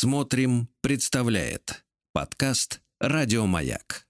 Смотрим, представляет подкаст Радиомаяк.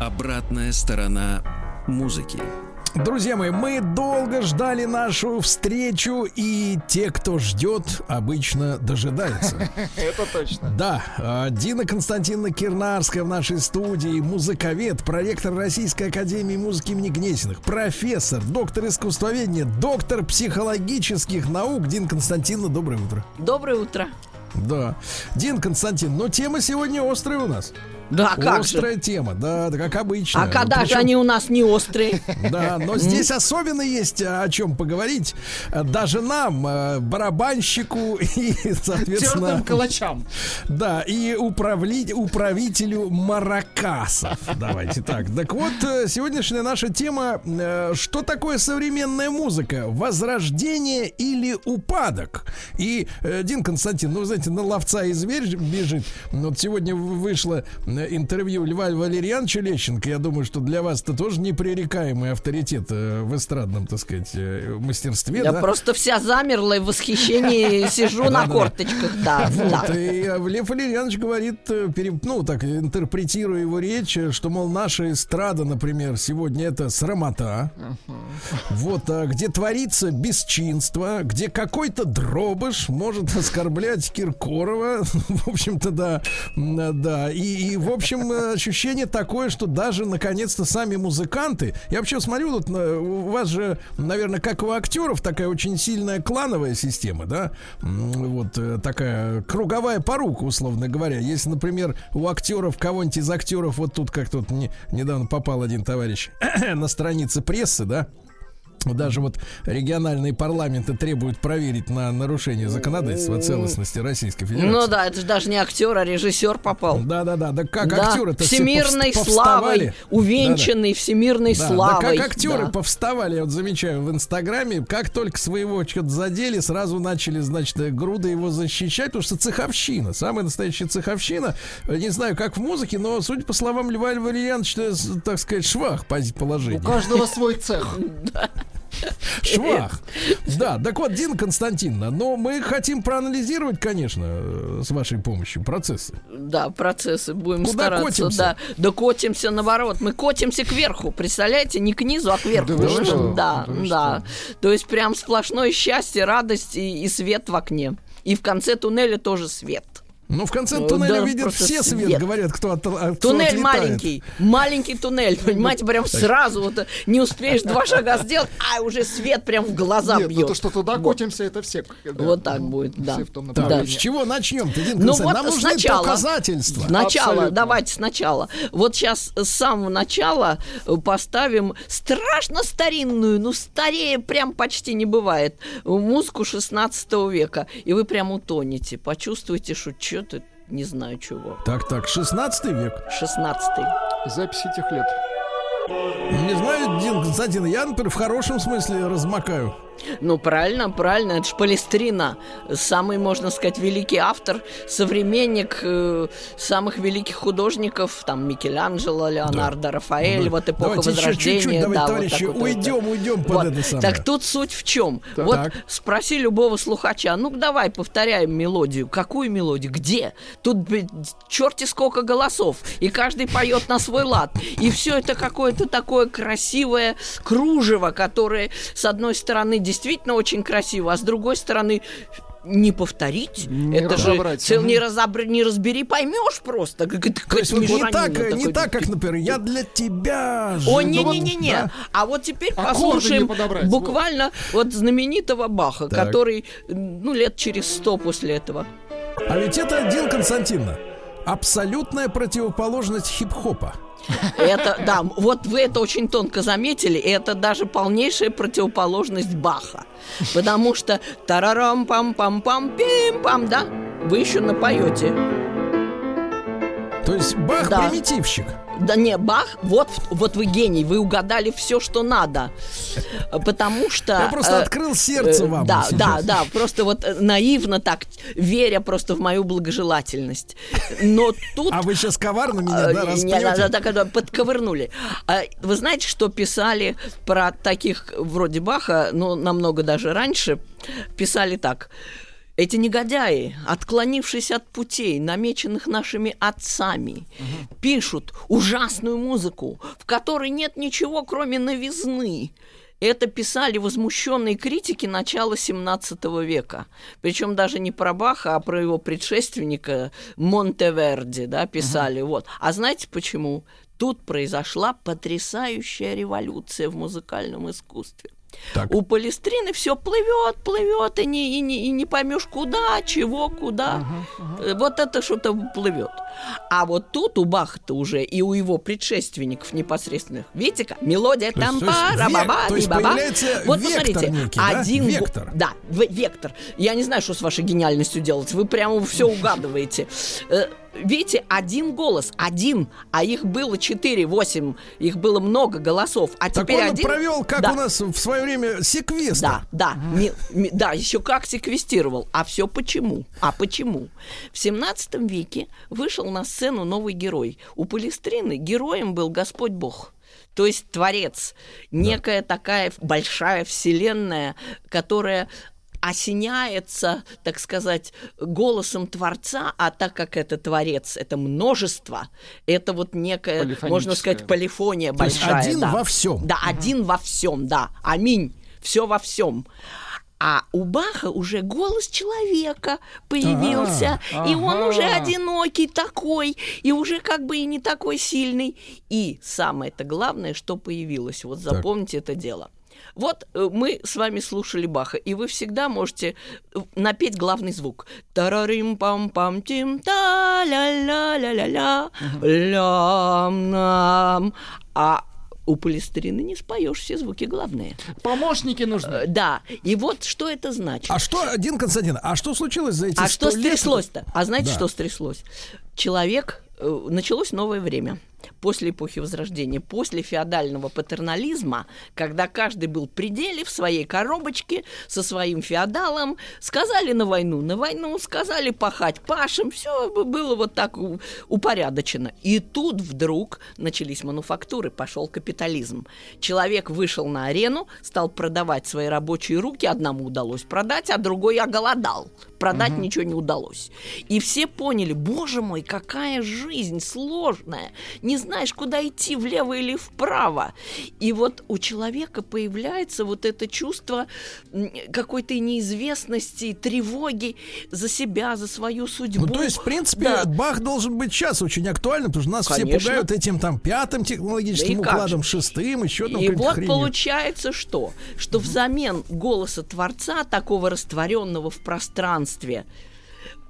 Обратная сторона музыки. Друзья мои, мы долго ждали нашу встречу, и те, кто ждет, обычно дожидаются. Это точно. Да, а, Дина Константиновна Кирнарская в нашей студии, музыковед, проректор Российской Академии Музыки имени Гнесиных, профессор, доктор искусствоведения, доктор психологических наук. Дин Константиновна, доброе утро. Доброе утро. Да. Дин Константин, но тема сегодня острая у нас. Да, как Острая же? тема, да, да, как обычно. А когда же Причем- они у нас не острые? Да, но здесь особенно есть а, о чем поговорить. А, Даже нам, а, барабанщику и, соответственно, Тертым калачам. да, и управли- управителю маракасов. Давайте так. Так вот, э, сегодняшняя наша тема, э, что такое современная музыка? Возрождение или упадок? И, э, Дин Константин, ну, вы знаете, на ловца и зверь бежит. Вот сегодня вышло э, интервью Льва Валерьяновича Лещенко. Я думаю, что для вас это тоже непререкаемый авторитет э, в эстрадном, так сказать, э, мастерстве. Я да? просто вся замерла и в восхищении сижу на корточках. Да, да. Вот, и э, Лев Валерьянович говорит, э, ну, так, интерпретируя его речь, э, что, мол, наша эстрада, например, сегодня это срамота, вот, а где творится бесчинство, где какой-то дробыш может оскорблять Киркорова, в общем-то, да, да, и, и, в общем, э, ощущение такое, что даже, наконец-то, сами музыканты, я вообще смотрю, вот, на- у вас же, наверное, как у актеров, такая очень сильная клановая система, да, вот э, такая круговая порука, условно говоря. Если, например, у актеров, кого-нибудь из актеров, вот тут как тут не- недавно попал один товарищ на странице прессы, да, даже вот региональные парламенты требуют проверить на нарушение законодательства целостности Российской Федерации. Ну да, это же даже не актер, а режиссер попал. Да, да, да. Да как Да, актеры-то все всемирной повс- славой, увенчанный всемирной Да, славой. Да, как актеры Да. повставали, я вот замечаю в Инстаграме, как только своего что-то задели, сразу начали, значит, груды его защищать, потому что цеховщина, самая настоящая цеховщина. Не знаю, как в музыке, но, судя по словам Льва с- так сказать, швах пози- У каждого свой цех. Швах. Да, так вот, Дина Константиновна, но мы хотим проанализировать, конечно, э, с вашей помощью процессы. Да, процессы будем Куда стараться. котимся? Да, да котимся наоборот. Мы котимся кверху, представляете, не к низу, а кверху. Да вы что? Да, Да да. То есть прям сплошное счастье, радость и, и свет в окне. И в конце туннеля тоже свет. Ну, в конце Ну, туннеля да, видят все свет, свет. говорят, кто, от, кто Туннель отлетает. маленький, маленький туннель, понимаете, прям сразу вот не успеешь два шага сделать, а уже свет прям в глаза Нет, ну бьет. то, что туда котимся, это все. да. Вот так будет, да. Все в том Так, направлении. с чего начнем-то, Дина Ну вот Нам нужны сначала. доказательства. Сначала, Абсолютно. давайте сначала. Вот сейчас с самого начала э, поставим страшно старинную, ну старее прям почти не бывает, музыку 16 века. И вы прям утонете, почувствуете, что что-то не знаю чего. Так, так, 16 век. 16 Запись этих лет. Не знаю, Дин Константин, я, например, в хорошем смысле размокаю. Ну, правильно, правильно, это ж Палестрина. Самый, можно сказать, великий автор, современник э, самых великих художников, там, Микеланджело, Леонардо, Рафаэль, Ну, вот эпоха давайте еще Возрождения. чуть-чуть, давайте, да, вот товарищи, вот уйдем, это. уйдем под Вот. это самое. Так тут суть в чем? Так. Вот Так. спроси любого слухача, ну давай повторяем мелодию. Какую мелодию? Где? Тут черти сколько голосов, и каждый поет на свой лад. И все это какое-то такое красивое кружево, которое, с одной стороны, действительно очень красиво, а с другой стороны, не повторить. Не это же разобрать. цел, не, разобр- не разбери, поймешь просто. Как, То есть не так, такой. не так, как, например, я для тебя О, живу. не-не-не-не. Да? А вот теперь Аккорды послушаем не буквально вот знаменитого Баха, Так. который, ну, лет через сто после этого. А ведь это, Дин Константиновна, абсолютная противоположность хип-хопа. Это, да, вот вы это очень тонко заметили, и это даже полнейшая противоположность Баха. Потому что тарарам пам пам пам пим пам да, вы еще напоете. То есть Бах Да. примитивщик. Да не, Бах, вот, вот вы гений, вы угадали все, что надо. Потому что... Я просто э, открыл сердце э, вам. Да, да, да, просто вот э, наивно так, веря просто в мою благожелательность. Но тут... А вы сейчас коварно меня, да, не, распнете? да, так подковырнули. А Вы знаете, что писали про таких вроде Баха, но намного даже раньше, писали так. Эти негодяи, отклонившись от путей, намеченных нашими отцами, пишут ужасную музыку, в которой нет ничего, кроме новизны. Это писали возмущенные критики начала 17 века. Причем даже не про Баха, а про его предшественника Монтеверди, да, писали. Вот. А знаете почему? Тут произошла потрясающая революция в музыкальном искусстве. Так. У Палестрины все плывет, плывет, и не, и, не, и не поймешь куда, чего, куда. Э, Вот это что-то плывет. А вот тут у Баха-то уже и у его предшественников непосредственных, видите как, мелодия То там пара баба то есть баба. Вот посмотрите, некий, да? один го- Вектор. Да, вектор. Я не знаю, что с вашей гениальностью делать. Вы прямо все угадываете. Видите, один голос, один, а их было четыре, восемь, их было много голосов, а Так теперь он один. провел, как Да. у нас в свое время, секвестр. Да, да, ми- ми- да, еще как секвестировал. А все почему? А почему? В 17 веке вышел на сцену новый герой. У Палестрины героем был Господь Бог. То есть Творец, некая такая большая вселенная, которая осеняется, так сказать, голосом Творца, а так как это Творец, это множество, это вот некая, можно сказать, полифония То есть большая. один да. во всем. Да, один во всем, да. Аминь. Все во всем. А у Баха уже голос человека появился, и он ага. уже одинокий такой, и уже как бы и не такой сильный. И самое-то главное, что появилось, вот запомните это дело. Вот э, мы с вами слушали Баха, и вы всегда можете э, напеть главный звук. Тарарим пам пам тим та ля ля ля ля ля лям нам. А у Полистерины не споешь все звуки главные. Помощники нужны. Э, Да, и вот что это значит. А что, один Константин, а что случилось за эти А что стряслось-то? А знаете, Да. что стряслось? Человек, началось новое время. После эпохи Возрождения, после феодального патернализма, когда каждый был в пределе в своей коробочке со своим феодалом, сказали на войну, на войну, сказали пахать пашем, все было вот так упорядочено. И тут вдруг начались мануфактуры, пошел капитализм. Человек вышел на арену, стал продавать свои рабочие руки, одному удалось продать, а другой оголодал. Продать ничего не удалось. И все поняли, боже мой, какая жизнь сложная. Не знаешь, куда идти, влево или вправо. И вот у человека появляется вот это чувство какой-то неизвестности, тревоги за себя, за свою судьбу. Ну, то есть, в принципе, Да. Бах должен быть сейчас очень актуальным, потому что нас все Конечно. пугают этим там пятым технологическим Да укладом, шестым, еще там И вот хренью. получается что? Что взамен голоса Творца, такого растворенного в пространстве,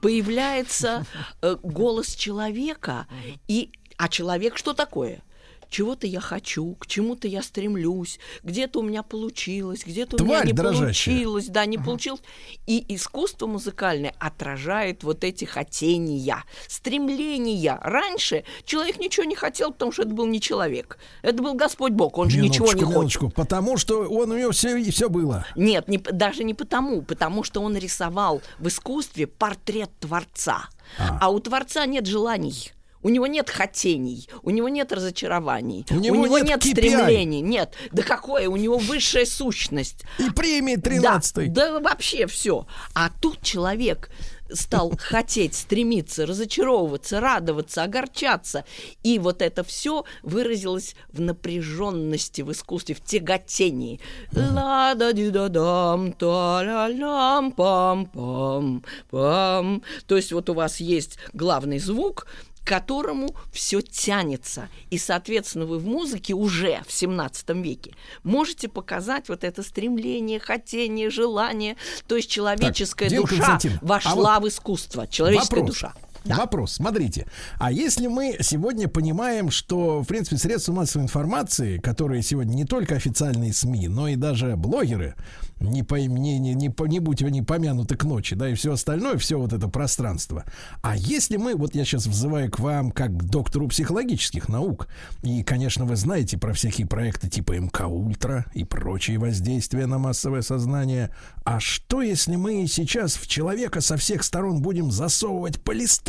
появляется э, голос человека. И, а человек что такое? Чего-то я хочу, к чему-то я стремлюсь, где-то у меня получилось, где-то у меня не дрожащая. получилось, да, не получилось. И искусство музыкальное отражает вот эти хотения, стремления. Раньше человек ничего не хотел, потому что это был не человек. Это был Господь Бог, он же ничего не хочет. минуточку, потому что он у него все, все было. Нет, не, даже не потому, потому что он рисовал в искусстве портрет Творца. А, у Творца нет желаний. У него нет хотений, у него нет разочарований, У него нет нет KPI. стремлений, нет. Да какое? У него высшая сущность. И премии Да, 13 да вообще все. А тут человек стал хотеть, стремиться, разочаровываться, радоваться, огорчаться. И вот это все выразилось в напряженности в искусстве, в тяготении. ла да ди да дам та ля лям пам пам пам То есть вот у вас есть главный звук, к которому все тянется. И, соответственно, вы в музыке уже в 17 веке можете показать вот это стремление, хотение, желание. То есть человеческая Дим душа Константин, а вошла вот в искусство. Человеческая вопрос. душа. Вопрос, смотрите, а если мы сегодня понимаем, что, в принципе, средства массовой информации, которые сегодня не только официальные СМИ, но и даже блогеры, не, по, не, не, не, не будь они помянуты к ночи, да, и все остальное, все вот это пространство. А если мы, вот я сейчас взываю к вам как к доктору психологических наук, и, конечно, вы знаете про всякие проекты типа МК Ультра и прочие воздействия на массовое сознание, а что если мы сейчас в человека со всех сторон будем засовывать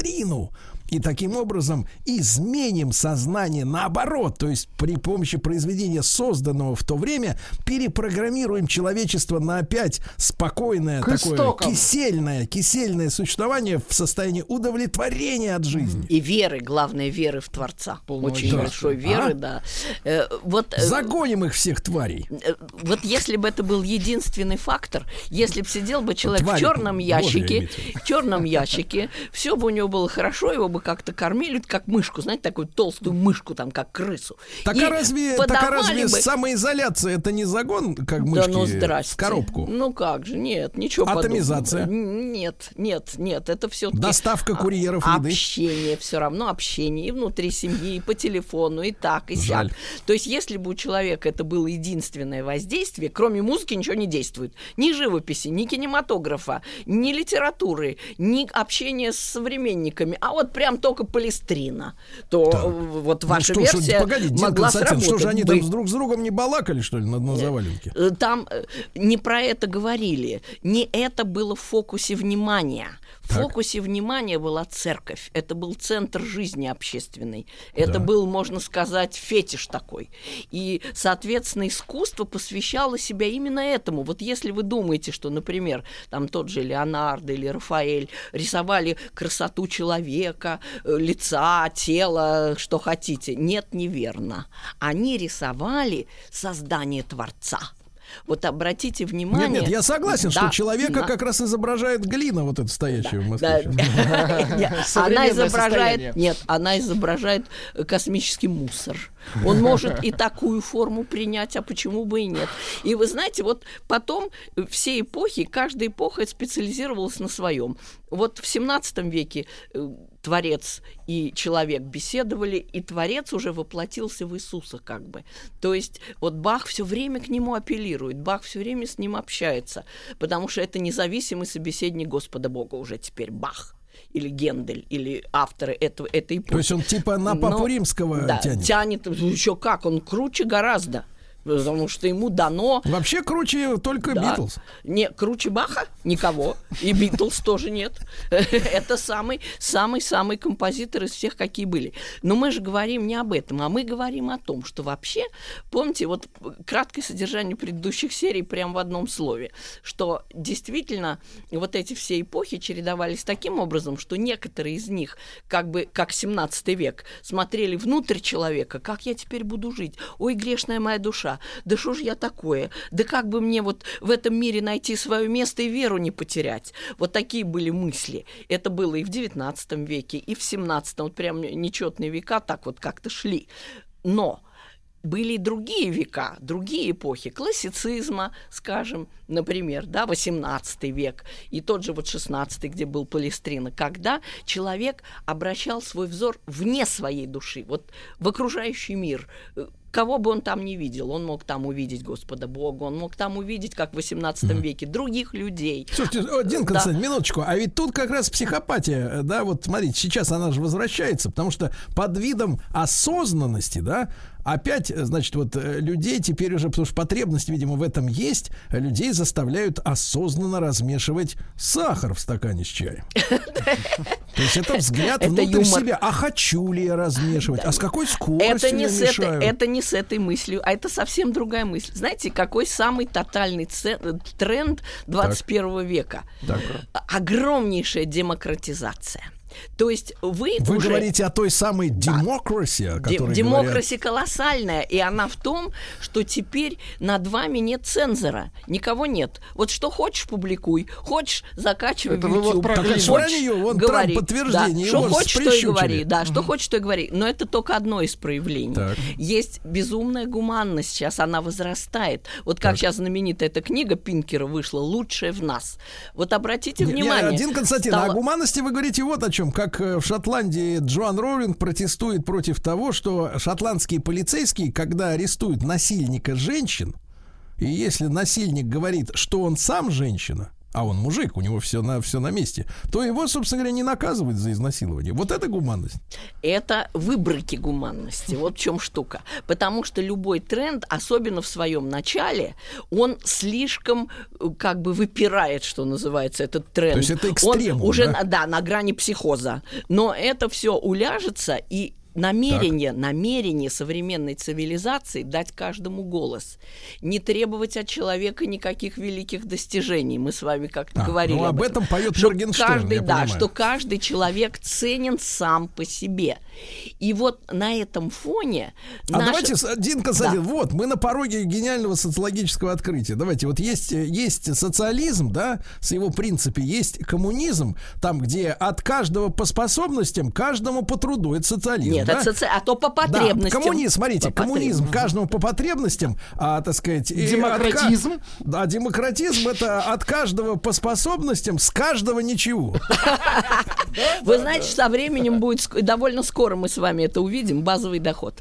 Petrolino И таким образом изменим сознание наоборот, то есть при помощи произведения, созданного в то время, перепрограммируем человечество на опять спокойное, К такое истокам. кисельное, кисельное существование в состоянии удовлетворения от жизни. И веры, главное, веры в Творца. Полного Очень счастья. большой веры, А? да. Э, вот, э, Загоним их всех тварей. э, вот если бы это был единственный фактор, если бы сидел бы человек Твари, в черном ящике, в черном ящике, все бы у него было хорошо, его бы как-то кормили, как мышку, знаете, такую толстую мышку, там, как крысу. Так И а разве, так а разве бы- самоизоляция это не загон, как Да мышки ну здрасте. в коробку? Ну как же, нет, ничего Атомизация? подобного. Нет, нет, нет, это все Доставка курьеров еды? Общение, все равно общение и внутри семьи, и по телефону, и так, и сяк. То есть, если бы у человека это было единственное воздействие, кроме музыки ничего не действует. Ни живописи, ни кинематографа, ни литературы, ни общения с современниками, а вот прям только полистрина, то Так. э, вот Ну ваша что ж, версия погодите, Дин могла Константин, что же сработать они бы. там друг с другом не балакали, что ли, на, на заваленке? Э, Там э, не про это говорили. Не это было в фокусе внимания. В Так. фокусе внимания была церковь. Это был центр жизни общественной. Это Да. был, можно сказать, фетиш такой. И, соответственно, искусство посвящало себя именно этому. Вот если вы думаете, что, например, там тот же Леонардо или Рафаэль рисовали красоту человека, э, лица, тела, что хотите. Нет, неверно. Они рисовали создание Творца. Вот обратите внимание. Нет, нет, я согласен, что Да, человека на- как раз изображает глина, вот эта стоящая в Москве. да, сейчас. нет, она изображает, нет, она изображает э, космический мусор. Он может и такую форму принять, а почему бы и нет? И вы знаете, вот потом все эпохи, каждая эпоха специализировалась на своем. Вот в 17 веке э, Творец и человек беседовали, и Творец уже воплотился в Иисуса, как бы. То есть вот Бах все время к нему апеллирует, Бах все время с ним общается, потому что это независимый собеседник Господа Бога уже теперь Бах или Гендель, или авторы этого, этой эпохи. То есть он типа на Папу Но- Римского да, тянет. тянет. Еще как, он круче гораздо. Потому что ему дано Вообще круче только да. Битлз. Не, круче Баха никого. И Битлз тоже нет. Это самый, самый, самый композитор из всех, какие были. Но мы же говорим не об этом, а мы говорим о том, что вообще, помните, вот краткое содержание предыдущих серий прямо в одном слове, что действительно вот эти все эпохи чередовались таким образом, что некоторые из них, как бы, как 17 век, смотрели внутрь человека, как я теперь буду жить. Ой, грешная моя душа, да что ж я такое? Да как бы мне вот в этом мире найти свое место и веру не потерять? Вот такие были мысли. Это было и в 19 веке, и в 17, вот прям нечетные века так вот как-то шли. Но были и другие века, другие эпохи классицизма, скажем, например, да, 18 век и тот же вот 16 где был Палестрина, когда человек обращал свой взор вне своей души, вот в окружающий мир, э, кого бы он там не видел, он мог там увидеть Господа Бога, он мог там увидеть, как в 18 веке, других людей. Слушайте, о, Дин Да. Константин, минуточку. А ведь тут как раз психопатия, э, да, вот смотрите, сейчас она же возвращается, потому что под видом осознанности, да, опять, э, значит, вот э, людей теперь уже, потому что потребность, видимо, в этом есть, э, людей заставляют осознанно размешивать сахар в стакане с чаем. То есть это взгляд Это внутрь юмор. себя. А хочу ли я размешивать? А с какой скоростью Это не, я с этой, мешаю? это не с этой мыслью, а это совсем другая мысль. Знаете, какой самый тотальный це- тренд 21 века? Так. Огромнейшая демократизация. То есть вы, Вы уже... говорите о той самой демократии, о Дем- которой говорят. Демократия колоссальная, и она в том, что теперь над вами нет цензора, никого нет. Вот что хочешь, публикуй, хочешь, закачивай Это в вот YouTube. Так, что они ее, вон говори. Трамп подтверждение, Да, что хочешь, то и говори. Да, что хочешь, то и говори. Но это только одно из проявлений. Так. Есть безумная гуманность сейчас, она возрастает. Вот как сейчас знаменитая эта книга Пинкера вышла «Лучшее в нас». Вот обратите Не, не, внимание. Один Константин, стало- о гуманности вы говорите вот о чем. Чем? Как э, в Шотландии Джоан Роулинг протестует против того, что шотландские полицейские, когда арестуют насильника женщин, и если насильник говорит, что он сам женщина, а он мужик, у него все на, все на месте, то его, собственно говоря, не наказывают за изнасилование. Вот это гуманность. Это выборки гуманности. Вот в чем штука. Потому что любой тренд, особенно в своем начале, он слишком э, как бы выпирает, что называется, этот тренд. То есть это экстремум, Он уже да? на- да, на грани психоза. Но это все уляжется и намерение, намерение современной цивилизации дать каждому голос, не требовать от человека никаких великих достижений. Мы с вами как-то А, говорили. ну, об этом поет Что Моргенштерн, каждый, я да, понимаю. что каждый человек ценен сам по себе. И вот на этом фоне А наша- давайте, с- Дин Константин, Да. вот, мы на пороге гениального социологического открытия. Давайте, вот есть, есть социализм, да, с его принципе, есть коммунизм, там, где от каждого по способностям, каждому по труду. Это социализм, Нет, да? это соци- а то по Да, потребностям. коммунизм, смотрите, По коммунизм потребностям. каждому по потребностям, а, так сказать... Демократизм. от да, демократизм это от каждого по способностям, с каждого ничего. Вы знаете, со временем будет довольно скоро мы с вами это увидим базовый доход.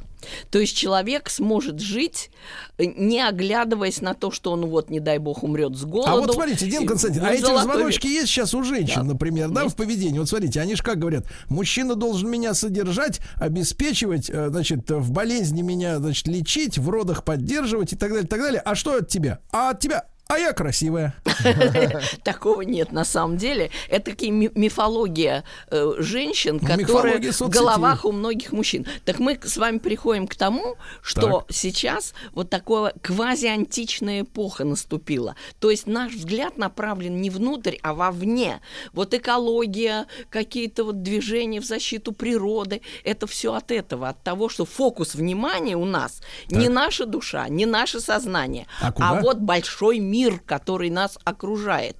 То есть человек сможет жить, э, не оглядываясь на то, что он вот, не дай бог, умрет с голоду. А вот смотрите, Дин И Константин, а эти звоночки век. есть сейчас у женщин, Да. например, да, Есть. в поведении. Вот смотрите, они же как говорят, мужчина должен меня содержать, обеспечивать, э, значит, в болезни меня, значит, лечить, в родах поддерживать и так далее, так далее. А что от тебя? А от тебя? А я красивая. Такого нет на самом деле. Это такие ми- мифология э, женщин, которые в головах у многих мужчин. Так мы с вами приходим к тому, что сейчас вот такое квазиантичная эпоха наступила. То есть наш взгляд направлен не внутрь, а вовне. Вот экология, какие-то вот движения в защиту природы, это все от этого, от того, что фокус внимания у нас не наша душа, не наше сознание, А куда? вот большой мир, который нас окружает.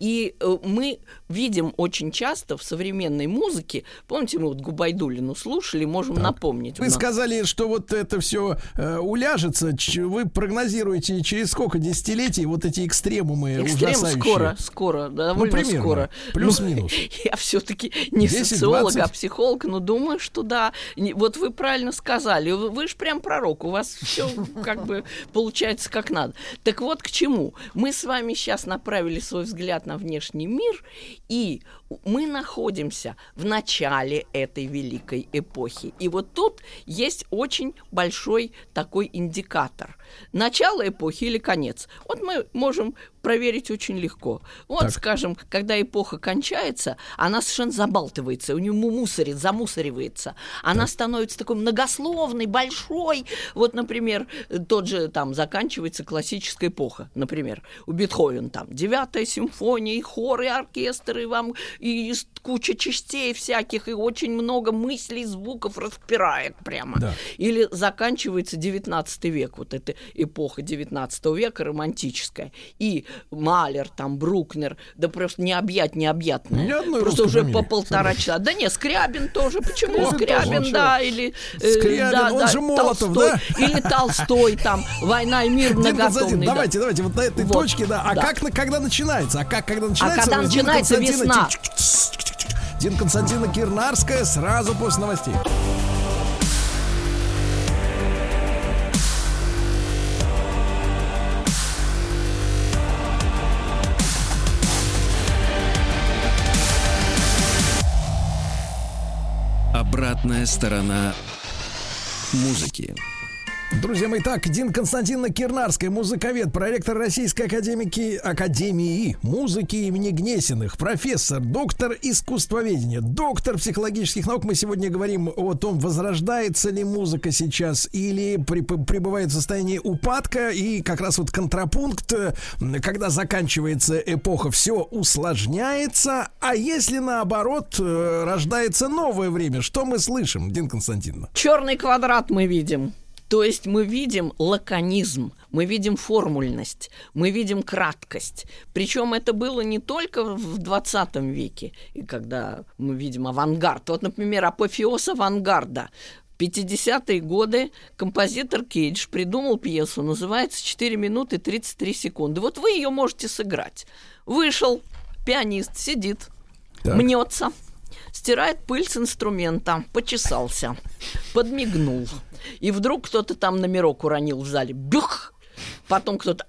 И э, мы видим очень часто в современной музыке, помните, мы вот Губайдулину слушали, можем напомнить. у Вы сказали, что вот это все уляжется. Ч- Вы прогнозируете через сколько десятилетий вот эти экстремумы Экстрем ужасающие? скоро, скоро, да, довольно примерно. скоро. Плюс-минус. Ну, Я все-таки не 10, социолог, 20. а психолог, но думаю, что да. Вот вы правильно сказали, вы, вы же прям пророк, у вас все как бы получается как надо. Так вот к чему. Мы с вами сейчас направили свой взгляд на внешний мир, и мы находимся в начале этой великой эпохи. И вот тут есть очень большой такой индикатор. Начало эпохи или конец. Вот мы можем проверить очень легко. Вот, Так. скажем, когда эпоха кончается, она совершенно забалтывается, у нее мусорит, замусоривается. Она становится такой многословной, большой. Вот, например, тот же там заканчивается классическая эпоха, например, у Бетховена там девятая симфония, и хор, и оркестр, и вам и куча частей всяких, и очень много мыслей, звуков распирает прямо. Да. Или заканчивается 19 век, вот эта эпоха 19 века романтическая. И Малер, там, Брукнер, да просто не объять необъятное. Ни одной просто уже по полтора часа. Да не, Скрябин тоже. Почему Скрябин да, или... э, Скрябин, да, он да, же Молотов, Толстой, да? Или Толстой, там, «Война и мир» многотомный. да. давайте, давайте, вот на этой точке, да. А как, когда начинается? А как, когда начинается? когда Дин начинается весна. Дин Константина Кирнарская сразу после новостей. Обратная сторона музыки. Друзья мои, так, Дин Константиновна Кирнарская, музыковед, проректор Российской академики, Академии музыки имени Гнесиных, профессор, доктор искусствоведения, доктор психологических наук. Мы сегодня говорим о том, возрождается ли музыка сейчас или пребывает в состоянии упадка. И как раз вот контрапункт, когда заканчивается эпоха, все усложняется. А если наоборот э, рождается новое время, что мы слышим, Дин Константиновна? Черный квадрат мы видим. То есть мы видим лаконизм, мы видим формульность, мы видим краткость. Причем это было не только в 20 веке, и когда мы видим авангард. Вот, например, апофеоз авангарда. В 50-е годы композитор Кейдж придумал пьесу, называется «4 минуты 33 секунды». Вот вы ее можете сыграть. Вышел, пианист сидит, Так. мнется, стирает пыль с инструмента, почесался, подмигнул. И вдруг кто-то там номерок уронил в зале. Бюх! Потом кто-то...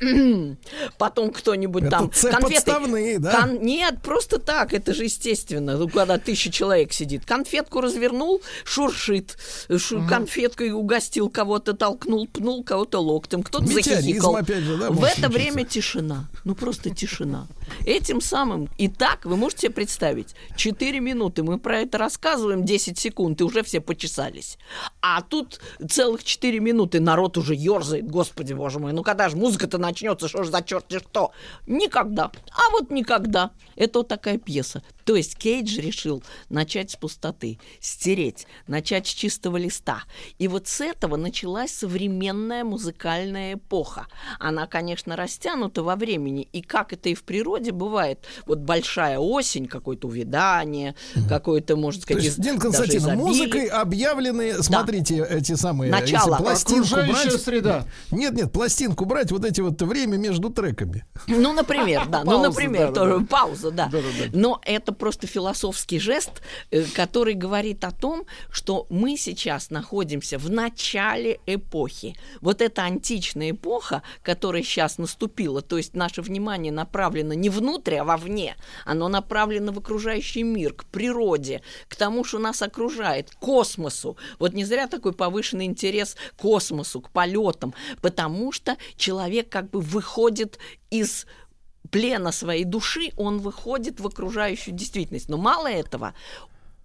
Потом кто-нибудь там... цех подставные, да? Кон- Нет, просто так, это же естественно. Ну, когда тысяча человек сидит. Конфетку развернул, шуршит. Шу- Конфеткой угостил кого-то, толкнул, пнул кого-то локтем. Кто-то захихикал. опять же, да, В это время тишина. Ну, просто тишина. Этим самым... И так, вы можете себе представить, 4 минуты мы про это рассказываем, 10 секунд, и уже все почесались. А тут целых 4 минуты народ уже ерзает, господи боже мой, ну когда же музыка-то начнется, что ж за черти что? Никогда. А вот никогда. Это вот такая пьеса. То есть Кейдж решил начать с пустоты, стереть, начать с чистого листа. И вот с этого началась современная музыкальная эпоха. Она, конечно, растянута во времени, и как это и в природе бывает, вот большая осень, какое-то увядание, какое-то, можно То сказать, есть, из- Дин Константин, музыкой объявлены, смотрите, эти самые... Начало. если пластинку брать... среда. Нет, нет, пластинку брать, вот эти вот время между треками. Ну, например, да. Ну, например, тоже пауза, да. Но это просто философский жест, э, который говорит о том, что мы сейчас находимся в начале эпохи. Вот эта античная эпоха, которая сейчас наступила, то есть наше внимание направлено не внутрь, а вовне, оно направлено в окружающий мир, к природе, к тому, что нас окружает, к космосу. Вот не зря такой повышенный интерес к космосу, к полетам, потому что человек как бы выходит из плена своей души, он выходит в окружающую действительность. Но мало этого,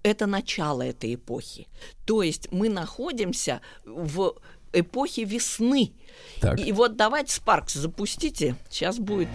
это начало этой эпохи. То есть мы находимся в эпохе весны. Так. И вот давайте Спаркс запустите. Сейчас будет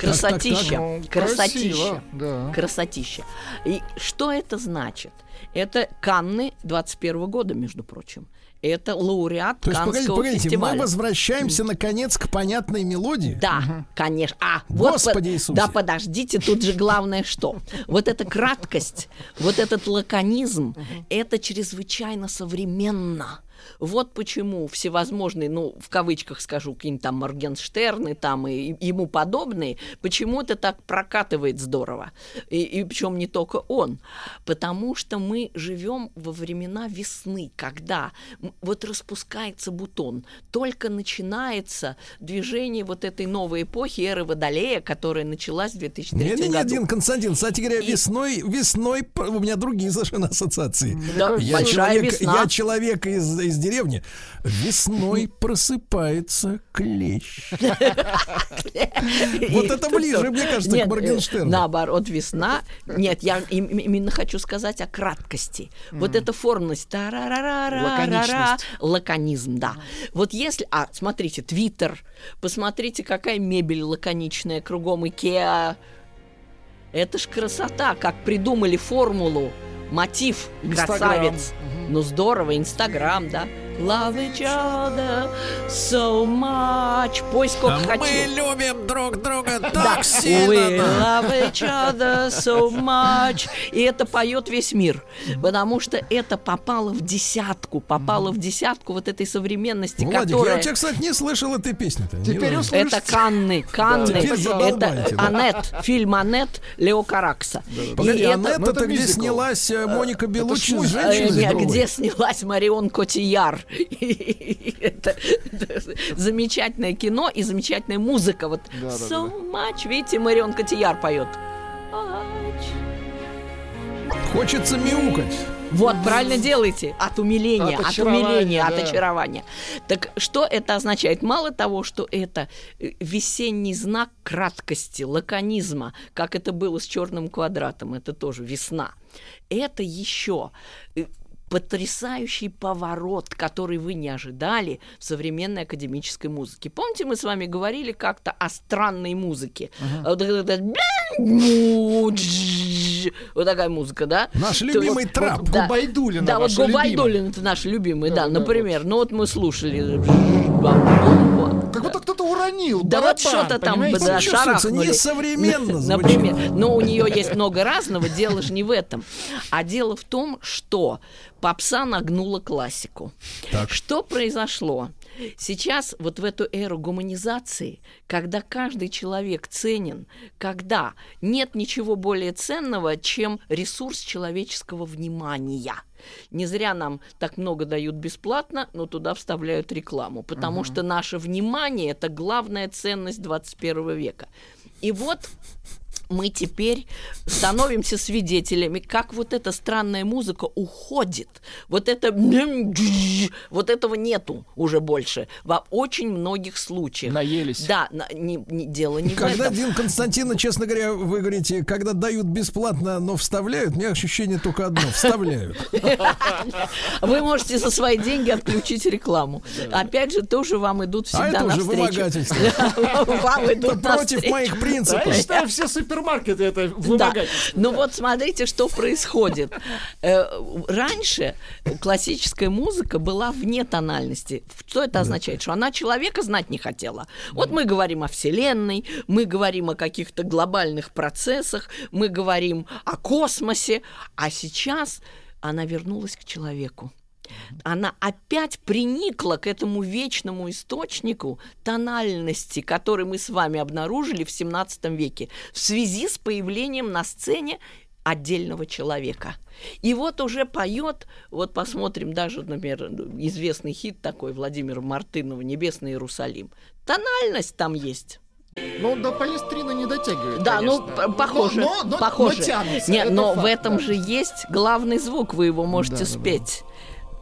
так, красотища. так. Ну, красотища. красиво, да. Красотища. И что это значит? Это Канны 21 года, между прочим. Это лауреат То есть, погодите, погодите, фестиваля. мы возвращаемся наконец к понятной мелодии. Да, конечно. А, вот Господи по- Иисусе. Да, подождите, тут же главное что. Вот эта краткость, вот этот лаконизм, это чрезвычайно современно. Вот почему всевозможные, ну, в кавычках скажу, какие-нибудь там Моргенштерны там и, и ему подобные, почему это так прокатывает здорово. И, и причем не только он. Потому что мы живем во времена весны, когда вот распускается бутон, только начинается движение вот этой новой эпохи, эры Водолея, которая началась в 2003 Не, не, не, году. Дин Константин, кстати говоря, И- весной, весной у меня другие совершенно ассоциации. Да, Я большая человек, весна. я человек из, из деревни. Весной просыпается клещ. Вот это ближе, мне кажется, к Моргенштерну. Наоборот, весна. Нет, я им- именно хочу сказать о краткости. Вот эта формность. Лаконизм, да. Вот если... А, смотрите, Твиттер. Посмотрите, какая мебель лаконичная кругом Икеа. Это ж красота, как придумали формулу. Мотив Инстаграм. красавец. Ну здорово, Инстаграм, да. Love each other so much. Пой сколько А хочу. мы любим друг друга так we сильно. love each other so much. И это поет весь мир, потому что это попало в десятку, попало в десятку вот этой современности, Владик, я которая... у тебя, кстати, не слышал этой песни-то. ни Теперь. Это Канны, Канны, это. Анет, фильм Анет Лео Каракса. И Погоди, это- Анетта, ну, это где снялась э, Моника Белуччи. Э, где снялась Марион Котияр. Это замечательное кино и замечательная музыка. Вот so much. Видите, Марион Котияр поет. Хочется мяукать. Вот, правильно делаете. От умиления, От от, умиления, от да. очарования. Так что это означает? Мало того, что это э, весенний знак краткости, лаконизма, как это было с черным квадратом, это тоже весна. Это еще э, потрясающий поворот, который вы не ожидали в современной академической музыке. Помните, мы с вами говорили как-то о странной музыке? А Вот вот такая музыка, да? Наш любимый есть- трап. Да. Губайдулина Да, вот. Губайдулин это наш любимый, да, Да, например. Ну вот мы слушали. Как будто кто-то уронил Да барабан, вот что-то там да, Чувствуется шарахнули. несовременно. Например. Но у нее есть много разного, дело же не в этом. А дело в том, что попса нагнула классику. Так. Что произошло? Сейчас вот в эту эру гуманизации, когда каждый человек ценен, когда нет ничего более ценного, чем ресурс человеческого внимания. Не зря нам так много дают бесплатно, но туда вставляют рекламу, потому что наше внимание это главная ценность 21 века. И вот мы теперь становимся свидетелями, как вот эта странная музыка уходит. Вот это вот этого нету уже больше во очень многих случаях. Наелись. Да, на- не, не- дело не в Когда, этом. Дин Константиновна, честно говоря, вы говорите, когда дают бесплатно, но вставляют, у меня ощущение только одно, вставляют. Вы можете за свои деньги отключить рекламу. Опять же, тоже вам идут А всегда это уже навстречу. вымогательство. Вам Это идут против навстречу. моих принципов. я считаю, все супермаркеты это Да. вымогательство. Ну вот смотрите, что происходит. Э, Раньше классическая музыка была вне тональности. Что это означает? Что она человека знать не хотела. Вот мы говорим о Вселенной, мы говорим о каких-то глобальных процессах, мы говорим о космосе, а сейчас она вернулась к человеку. Она опять приникла к этому вечному источнику тональности, который мы с вами обнаружили в 17 веке в связи с появлением на сцене отдельного человека. И вот уже поет, вот посмотрим даже, например, известный хит такой Владимира Мартынова «Небесный Иерусалим». Тональность там есть. Ну, до палестрины не дотягивает, Да, ну, конечно. п- похоже. Но, но- но- похоже. но тянутся, Нет, это но факт, в этом да. же есть главный звук, вы его можете Да, да, да.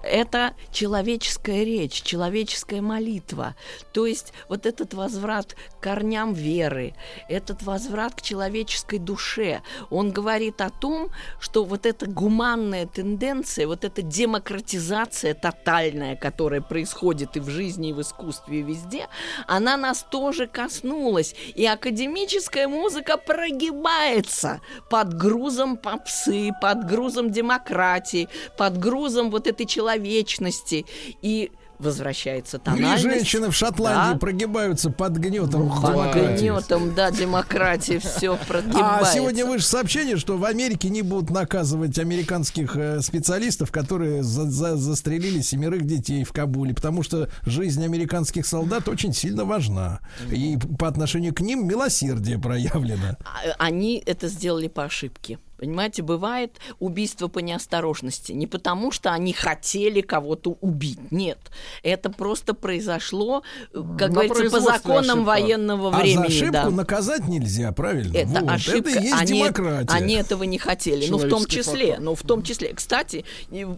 Это человеческая речь, человеческая молитва. То есть вот этот возврат к корням веры, этот возврат к человеческой душе, он говорит о том, что вот эта гуманная тенденция, вот эта демократизация тотальная, которая происходит и в жизни, и в искусстве, и везде, она нас тоже коснулась. И академическая музыка прогибается под грузом попсы, под грузом демократии, под грузом вот этой человечности. И возвращается И тональность. женщины в Шотландии Да. прогибаются под гнетом Под демократии. гнетом, да, демократии все прогибается. А сегодня выше сообщение, что в Америке не будут наказывать американских э, специалистов, которые за- за- застрелили семерых детей в Кабуле, потому что жизнь американских солдат очень сильно важна. И по отношению к ним милосердие проявлено. А, Они это сделали по ошибке. Понимаете, бывает убийство по неосторожности. Не потому, что они хотели кого-то убить. Нет. Это просто произошло, э, как На говорится, по законам ошибка. военного А времени. за ошибку да. наказать нельзя, правильно? Это Вот. ошибка. Это и есть они, демократия. они этого не хотели. Ну, в том числе. фактор. Ну, в том числе. Кстати,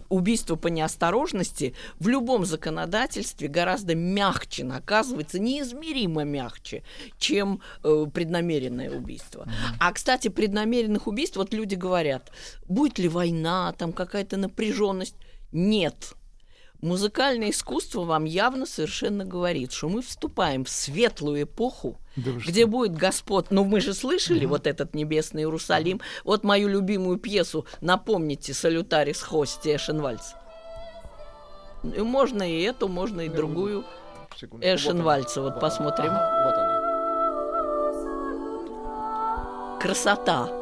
убийство по неосторожности в любом законодательстве гораздо мягче наказывается, неизмеримо мягче, чем э, преднамеренное убийство. А, кстати, преднамеренных убийств, вот люди говорят, будет ли война, там какая-то напряженность. Нет. Музыкальное искусство вам явно совершенно говорит, что мы вступаем в светлую эпоху, Да где будет Господь. Ну, мы же слышали вот этот небесный Иерусалим. Вот мою любимую пьесу, напомните, «Салютарис Хости» Эшенвальц. И можно и эту, можно и другую. Секундочку, Эшенвальца, вот она. посмотрим. Ага, вот она. Красота.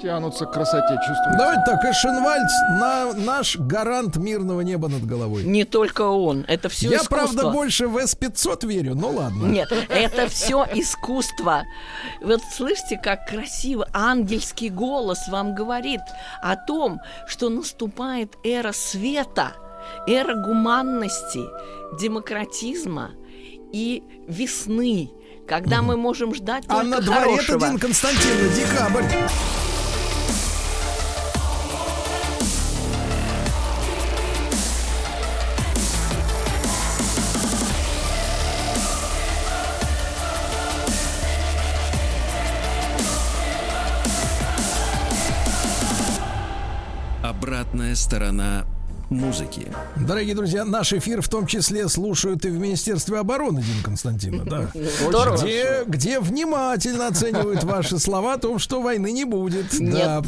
Тянутся к красоте, чувствуют. Давайте так, Эшенвальц на, наш гарант мирного неба над головой. Не только он, это все Я, искусство. правда, больше в С-500 верю, но ладно. Нет, это все искусство. Вот слышите, как красиво ангельский голос вам говорит о том, что наступает эра света, эра гуманности, демократизма и весны, когда мы можем ждать А только на дворе это хорошего. Дин Константиновна, декабрь. Сторона музыки. Дорогие друзья, наш эфир в том числе слушают и в Министерстве обороны, Дин Константиновна, да. Здорово. Где, где внимательно оценивают ваши слова о том, что войны не будет. Нет. Да.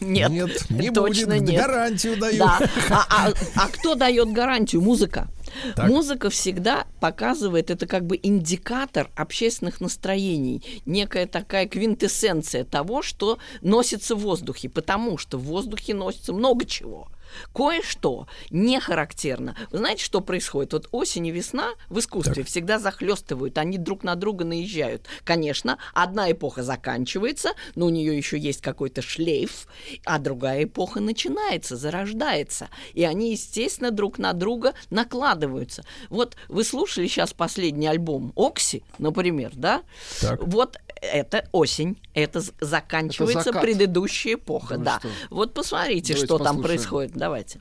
Нет, Нет, не точно будет. нет. Гарантию даю. Да. А, а- а кто дает гарантию? Музыка. Так. Музыка всегда показывает, это как бы индикатор общественных настроений, некая такая квинтэссенция того, что носится в воздухе, потому что в воздухе носится много чего. Кое-что не характерно. Вы знаете, что происходит? Вот осень и весна в искусстве всегда захлестывают, они друг на друга наезжают. Конечно, одна эпоха заканчивается, но у нее еще есть какой-то шлейф, а другая эпоха начинается, зарождается. И они, естественно, друг на друга накладываются. Вот вы слушали сейчас последний альбом Окси, например, да? Так. Вот это осень, это заканчивается закат. предыдущая эпоха, Да вы да. что? Вот посмотрите, Давайте что там послушаем. происходит. Давайте.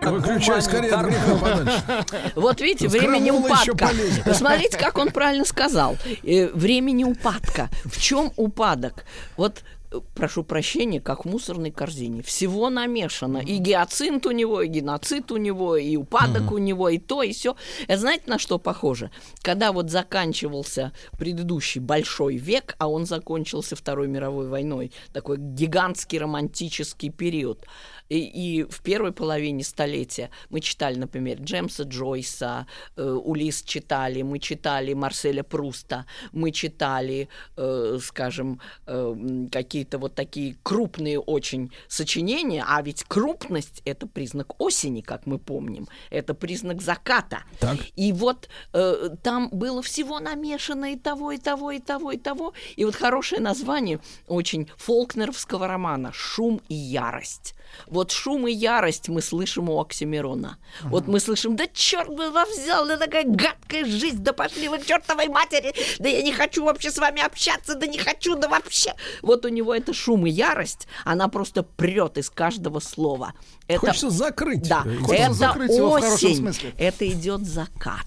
Выключай скорее от греха подальше. Вот видите, времени упадка. Посмотрите, как он правильно сказал. Э, Времени упадка. В чем упадок? Вот э, прошу прощения, как в мусорной корзине. Всего намешано. И гиацинт у него, и геноцид у него, и упадок у него, и то, и все. Это знаете, на что похоже? Когда вот заканчивался предыдущий большой век, а он закончился Второй мировой войной, такой гигантский романтический период, и, и в первой половине столетия мы читали, например, Джеймса Джойса, э, Улис читали, мы читали Марселя Пруста, мы читали, э, скажем, э, какие-то вот такие крупные очень сочинения, а ведь крупность – это признак осени, как мы помним, это признак заката. Так. И вот э, там было всего намешано и того, и того, и того, и того. И вот хорошее название очень фолкнеровского романа «Шум и ярость». Вот шум и ярость мы слышим у Оксимирона. Вот мы слышим, да черт бы вас взял, да такая гадкая жизнь, да пошли вы к чертовой матери, да я не хочу вообще с вами общаться, да не хочу, да вообще. Вот у него это шум и ярость, она просто прет из каждого слова. Это Хочется закрыть. да, Хочется это закрыть его в хорошем осень, смысле. это идет закат.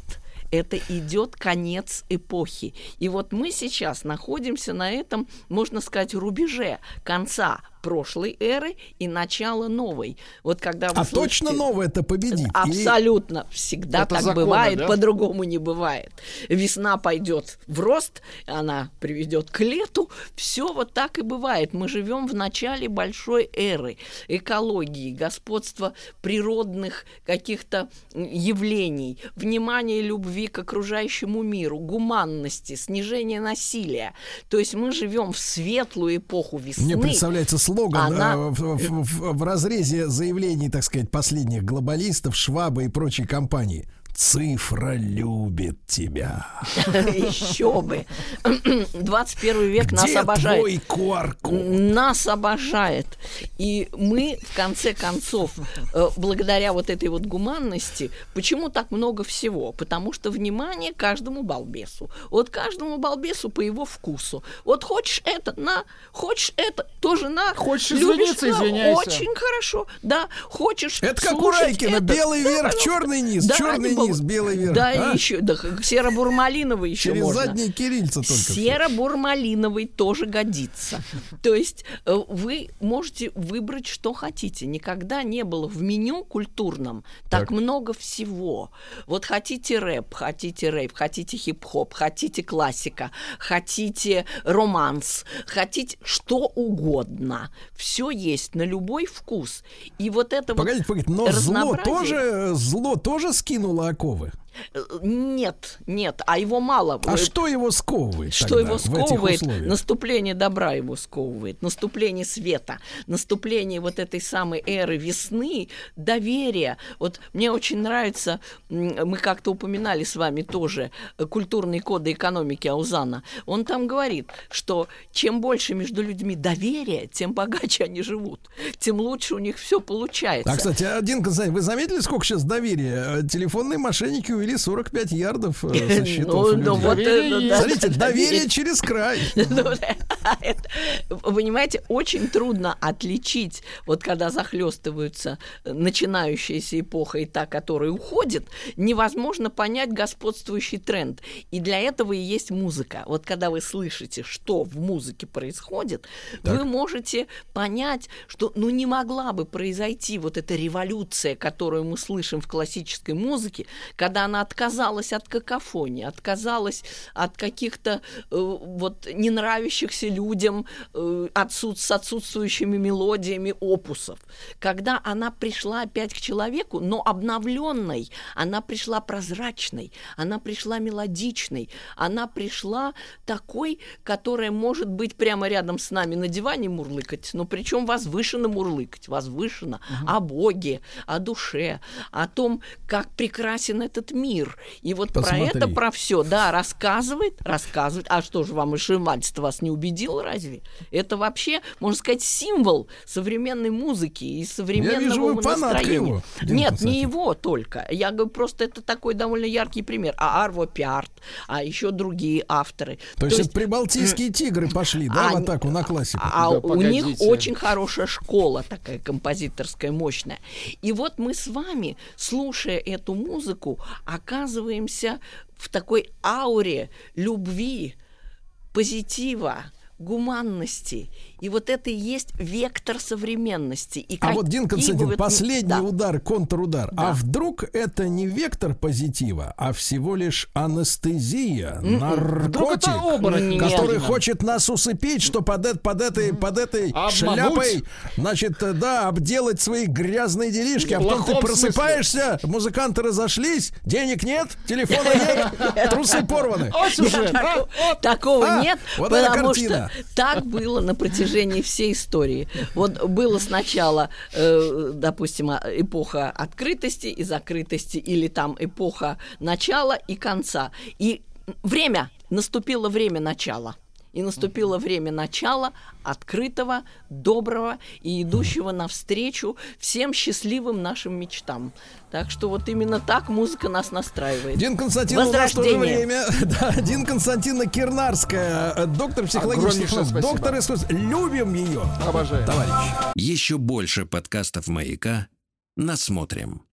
Это идет конец эпохи. И вот мы сейчас находимся на этом, можно сказать, рубеже конца прошлой эры и начала новой. Вот когда вы А точно слышите- новое-то победит? Или- Абсолютно. Всегда Это так законы, бывает, да? по-другому не бывает. Весна пойдет в рост, она приведет к лету. Все вот так и бывает. Мы живем в начале большой эры экологии, господства природных каких-то явлений, внимания и любви к окружающему миру, гуманности, снижения насилия. То есть мы живем в светлую эпоху весны. Мне представляется слоган Она- э, в, в- в- в разрезе заявлений, так сказать, последних глобалистов, Шваба и прочей компании. Цифра любит тебя. Еще бы. 21 век нас Где обожает. твой QR-код? Нас обожает. И мы, в конце концов, э, благодаря вот этой вот гуманности, почему так много всего? Потому что внимание каждому балбесу. Вот каждому балбесу по его вкусу. Вот хочешь это, на. Хочешь это, тоже на. Хочешь Любишь, извиниться, на. извиняйся. Очень хорошо. Да, хочешь Это как у Райкина. Белый верх, пожалуйста. черный низ, Да, черный ради бога. низ, белый верх. Да, А? еще, да, серо-бурмалиновый еще Через можно. задние кирильца только. Серо-бурмалиновый тоже годится. То есть э, вы можете выбрать, что хотите. Никогда не было в меню культурном так, Так. много всего. Вот хотите рэп, хотите рэп, хотите хип-хоп, хотите классика, хотите романс, хотите что угодно. Все есть на любой вкус. И вот это вот Погодите, погодите, но зло разнообразие- тоже, зло тоже скинуло оковы. Нет, нет, а его мало. А Вы- что его сковывает? Что тогда его сковывает? Наступление добра его сковывает, наступление света, наступление вот этой самой эры весны, доверия. Вот мне очень нравится, мы как-то упоминали с вами тоже э, культурные коды экономики Аузана. Он там говорит, что чем больше между людьми доверия, тем богаче они живут, тем лучше у них все получается. А, кстати, один вы заметили, сколько сейчас доверия? Э, Телефонные мошенники увели 45 ярдов э, со счетов Ну, ну вот, Доверие э, есть. да, Смотрите, да, доверие через край. Ну, да, это, вы понимаете, очень трудно отличить, вот когда захлестываются начинающаяся эпоха и та, которая уходит, невозможно понять господствующий тренд. И для этого и есть музыка. Вот когда вы слышите, что в музыке происходит, вы можете понять, что ну не могла бы произойти вот эта революция, которую мы слышим в классической музыке, когда она отказалась от какофонии, отказалась от каких-то э, вот не нравящихся людям э, отсут, с отсутствующими мелодиями опусов. Когда она пришла опять к человеку, но обновленной, она пришла прозрачной, она пришла мелодичной, она пришла такой, которая может быть прямо рядом с нами на диване мурлыкать, но причем возвышенно мурлыкать, возвышенно угу. о Боге, о душе, о том, как прекрасен этот мир. И вот Посмотри. про это, про все, да, рассказывает, рассказывает. А что же вам Ишимальство вас не убедил разве? Это вообще, можно сказать, символ современной музыки и современного Я вижу, настроения. Его, Нет, не его только. Я говорю, просто это такой довольно яркий пример. А Арво Пиарт, а еще другие авторы. То, То есть, есть прибалтийские тигры пошли, да, а, в атаку на классику? А да, у погодите. них очень хорошая школа такая композиторская, мощная. И вот мы с вами, слушая эту музыку, оказываемся в такой ауре любви, позитива, гуманности. И вот это и есть вектор современности. И а вот, Дин Константин, бывают... последний да. удар, контрудар. Да. А вдруг это не вектор позитива, а всего лишь анестезия, mm-hmm. наркотик, оборотень, который Нет. хочет нас усыпить, что под, под этой, под этой шляпой, значит, да, обделать свои грязные делишки. А потом ты просыпаешься, музыканты разошлись, денег нет, телефона нет, трусы порваны. Такого нет, потому что так было на протяжении всей истории. Вот было сначала, э, допустим, а, эпоха открытости и закрытости, или там эпоха начала и конца. И время, наступило время начала. И наступило время начала открытого, доброго и идущего навстречу всем счастливым нашим мечтам. Так что вот именно так музыка нас настраивает. Дин Константин, у нас тоже время. Да, Дин Константина Кирнарская, э, доктор психологических наук, доктор искусств. Любим ее. Обожаем. Товарищ. Еще больше подкастов «Маяка» насмотрим.